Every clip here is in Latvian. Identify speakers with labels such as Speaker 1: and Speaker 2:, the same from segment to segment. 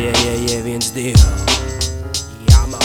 Speaker 1: Yeah, yeah, yeah, viens, divi. Jā, man.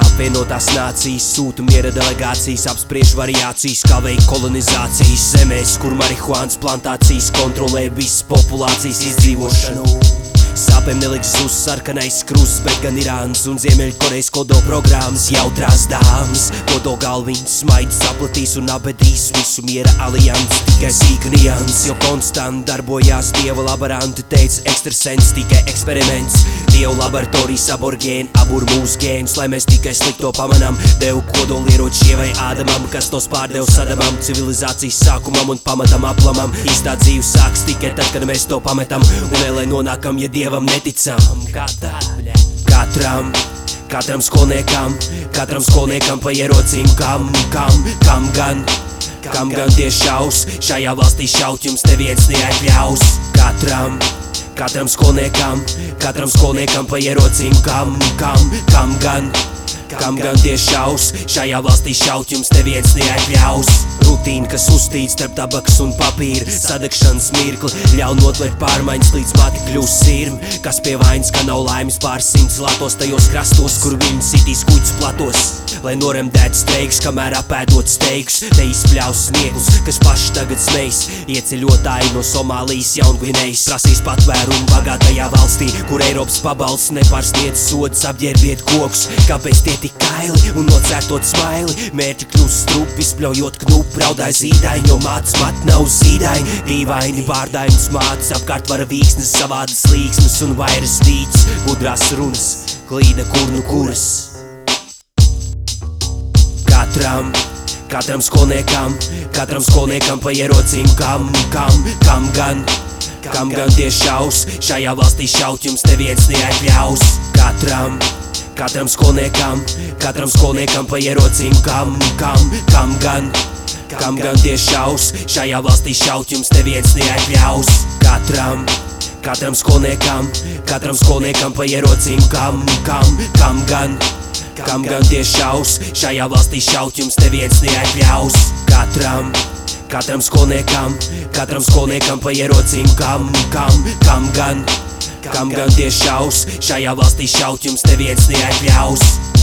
Speaker 1: Apvienotās nācijas sūta miera delegācijas, apspriež variācijas, kā veikt kolonizācijas zemēs, kur marihuānas plantācijas kontrolē visas populācijas izdzīvošanu. Sāpēm neliks uz sarkanais krusts, bet gan Irānas un Ziemeļkorejas kodo programmas jautrās dāmas. Kodo galviņas smaids saplatīs un abedīs visu miera alianses, tikai sīka nians, jo konstant darbojās dieva laboranti, teica ekstrasens, tikai eksperiments. Dievu laboratorijas aborgēni, abur mūsu gēnus, lai mēs tikai slikto pamanām. Devu kodolieroči ievai Ādamam, kas tos pārdev sadamam, civilizācijas sākumam un pamatam aplamam. Īstā dzīve sāks tikai tad, kad mēs to pametam, un ēlē nonākam, ja dievam neticam. Kā tā? Katram, katram skolniekam, katram skolniekam pa ierocīm, kam, kam, kam gan. Kam gan tie šaus, šajā valstī šaut jums neviens neatļaus Katram, katram skolniekam, katram skolniekam pa ierocīm Kam, kam, kam gan, kam gan tie šaus, šajā valstī šaut jums neviens neatļaus Rutīna, kas uztīts starp tabaks un papīra. Sadegšanas mirkli ļauj notvert pārmaiņas līdz mati kļūst sirmi Kas pie vainas, ka nav laimes pār simts latos tajos krastos, kur viņi sitīs kuģis platos. Lai noremdētu steigs, kamēr apēdot steigs Te izpļaus sniegus, kas paši tagad smejas Ieceļotāji no Somālijas jaungvinējas Prasīs patvērumu bagātajā valstī Kur Eiropas pabalsts nepārsniedz sodas apģērbiet kokus. Kāpēc tie tik kaili un nocērtot smaili? Mērķi kļūst strupi, spļaujot knupu Raudāja zīdaiņi, jo mātes mat nav zīdaiņi Dīvaini vārdainas mātes Apkārt vara vīksnes, savādas līksmes un vairas vīts Gudrās runas, klīda kur nu kuras. Katram, katram skolniekam, katram skolniekam pa ierocīm Kam, kam, kam gan, kam gan tie šaus. Šajā valstī šaut jums neviens neatļaus. Katram, katram skolniekam, katram skolniekam pa ierocīm Kam, kam, kam gan, kam gan tie šaus. Šajā valstī šaut jums neviens neatļaus. Katram, katram skolniekam, katram skolniekam pa ierocīm Kam, kam, kam gan, Kam gan tie šaus, šajā valstī šaut jums neviens neatļaus. Katram, katram skolniekam, katram skolniekam pa ierocīm Kam, kam, kam gan, kam gan tie šaus, šajā valstī šaut jums neviens neatļaus